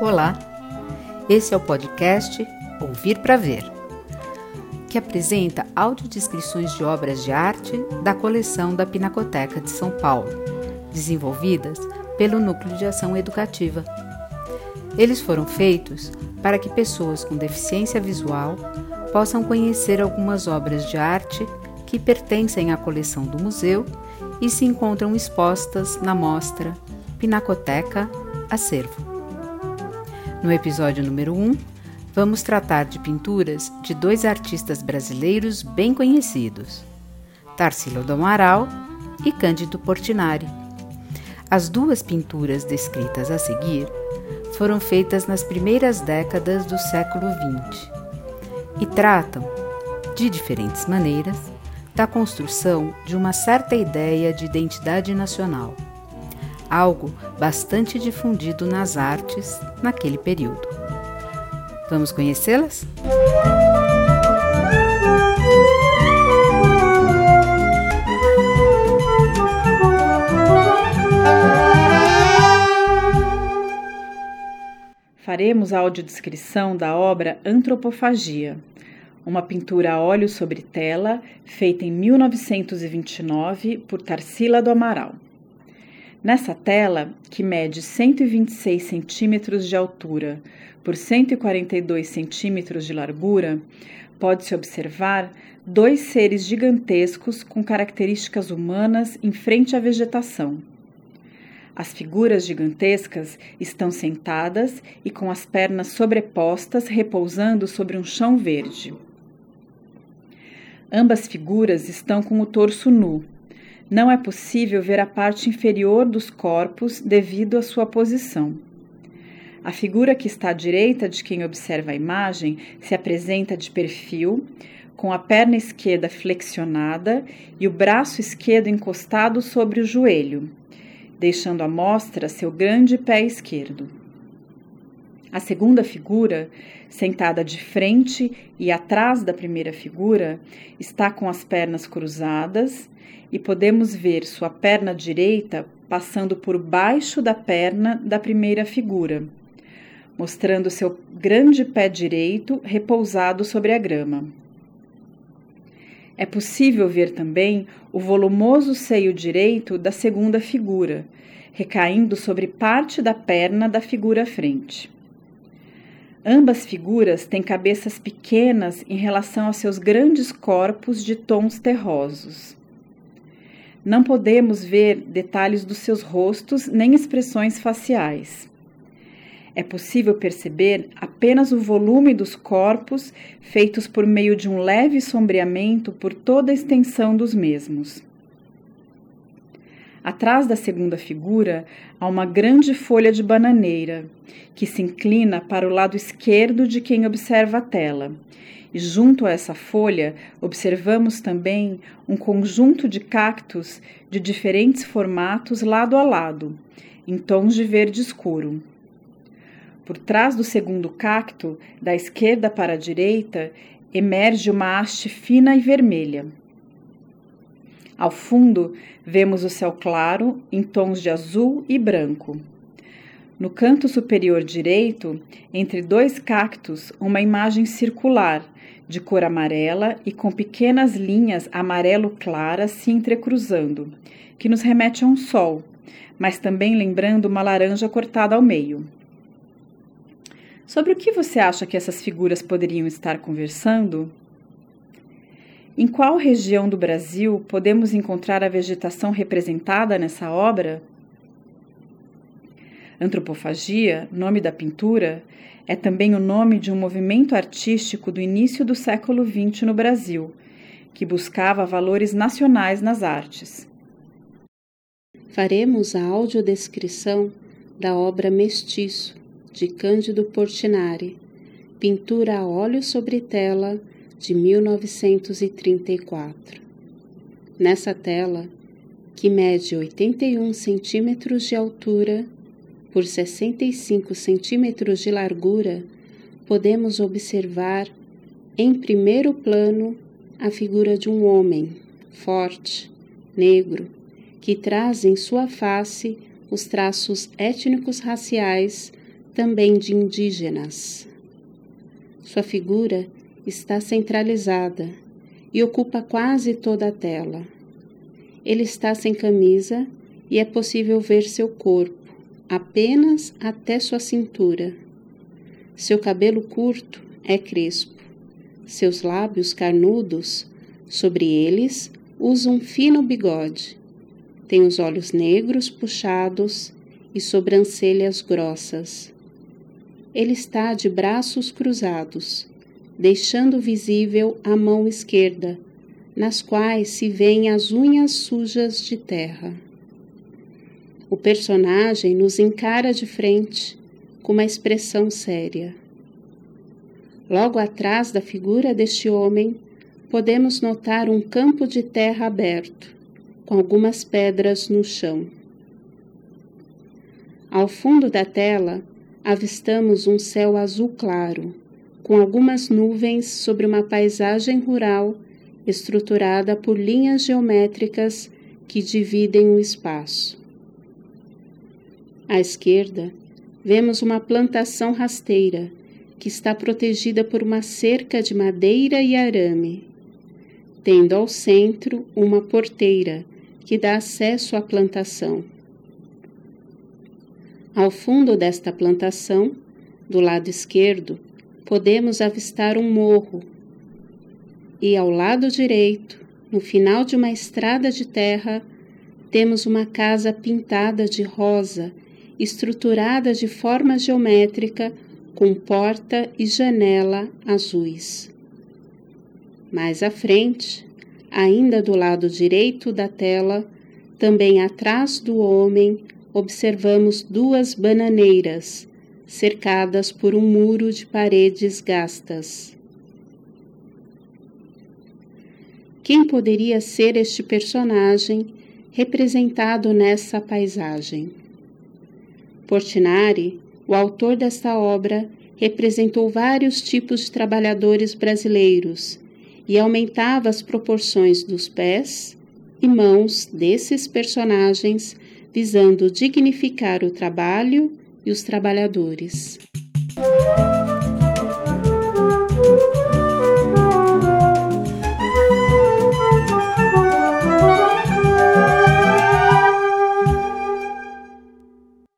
Olá, esse é o podcast Ouvir para Ver, que apresenta audiodescrições de obras de arte da coleção da Pinacoteca de São Paulo, desenvolvidas pelo Núcleo de Ação Educativa. Eles foram feitos para que pessoas com deficiência visual possam conhecer algumas obras de arte que pertencem à coleção do museu e se encontram expostas na mostra Pinacoteca Acervo. No episódio número 1, vamos tratar de pinturas de dois artistas brasileiros bem conhecidos, Tarsila do Amaral e Cândido Portinari. As duas pinturas descritas a seguir foram feitas nas primeiras décadas do século XX e tratam, de diferentes maneiras, da construção de uma certa ideia de identidade nacional algo bastante difundido nas artes naquele período. Vamos conhecê-las? Faremos a audiodescrição da obra Antropofagia, uma pintura a óleo sobre tela feita em 1929 por Tarsila do Amaral. Nessa tela, que mede 126 centímetros de altura por 142 centímetros de largura, pode-se observar dois seres gigantescos com características humanas em frente à vegetação. As figuras gigantescas estão sentadas e com as pernas sobrepostas, repousando sobre um chão verde. Ambas figuras estão com o torso nu, não é possível ver a parte inferior dos corpos devido à sua posição. A figura que está à direita de quem observa a imagem se apresenta de perfil, com a perna esquerda flexionada e o braço esquerdo encostado sobre o joelho, deixando à mostra seu grande pé esquerdo. A segunda figura, sentada de frente e atrás da primeira figura, está com as pernas cruzadas e podemos ver sua perna direita passando por baixo da perna da primeira figura, mostrando seu grande pé direito repousado sobre a grama. É possível ver também o volumoso seio direito da segunda figura, recaindo sobre parte da perna da figura à frente. Ambas figuras têm cabeças pequenas em relação aos seus grandes corpos de tons terrosos. Não podemos ver detalhes dos seus rostos nem expressões faciais. É possível perceber apenas o volume dos corpos, feitos por meio de um leve sombreamento por toda a extensão dos mesmos. Atrás da segunda figura há uma grande folha de bananeira, que se inclina para o lado esquerdo de quem observa a tela. E junto a essa folha observamos também um conjunto de cactos de diferentes formatos lado a lado, em tons de verde escuro. Por trás do segundo cacto, da esquerda para a direita, emerge uma haste fina e vermelha. Ao fundo, vemos o céu claro em tons de azul e branco. No canto superior direito, entre dois cactos, uma imagem circular, de cor amarela e com pequenas linhas amarelo claras se entrecruzando, que nos remete a um sol, mas também lembrando uma laranja cortada ao meio. Sobre o que você acha que essas figuras poderiam estar conversando? Em qual região do Brasil podemos encontrar a vegetação representada nessa obra? Antropofagia, nome da pintura, é também o nome de um movimento artístico do início do século XX no Brasil, que buscava valores nacionais nas artes. Faremos a audiodescrição da obra Mestiço, de Cândido Portinari, pintura a óleo sobre tela de 1934. Nessa tela, que mede 81 centímetros de altura por 65 centímetros de largura, podemos observar em primeiro plano a figura de um homem forte, negro, que traz em sua face os traços étnicos raciais também de indígenas. Sua figura está centralizada e ocupa quase toda a tela. Ele está sem camisa e é possível ver seu corpo, apenas até sua cintura. Seu cabelo curto é crespo. Seus lábios carnudos, sobre eles, usa um fino bigode. Tem os olhos negros puxados e sobrancelhas grossas. Ele está de braços cruzados, deixando visível a mão esquerda, nas quais se veem as unhas sujas de terra. O personagem nos encara de frente com uma expressão séria. Logo atrás da figura deste homem, podemos notar um campo de terra aberto, com algumas pedras no chão. Ao fundo da tela, avistamos um céu azul claro, com algumas nuvens sobre uma paisagem rural estruturada por linhas geométricas que dividem o espaço. À esquerda, vemos uma plantação rasteira que está protegida por uma cerca de madeira e arame, tendo ao centro uma porteira que dá acesso à plantação. Ao fundo desta plantação, do lado esquerdo, podemos avistar um morro. E ao lado direito, no final de uma estrada de terra, temos uma casa pintada de rosa, estruturada de forma geométrica, com porta e janela azuis. Mais à frente, ainda do lado direito da tela, também atrás do homem, observamos duas bananeiras, cercadas por um muro de paredes gastas. Quem poderia ser este personagem representado nessa paisagem? Portinari, o autor desta obra, representou vários tipos de trabalhadores brasileiros e aumentava as proporções dos pés e mãos desses personagens visando dignificar o trabalho e os trabalhadores.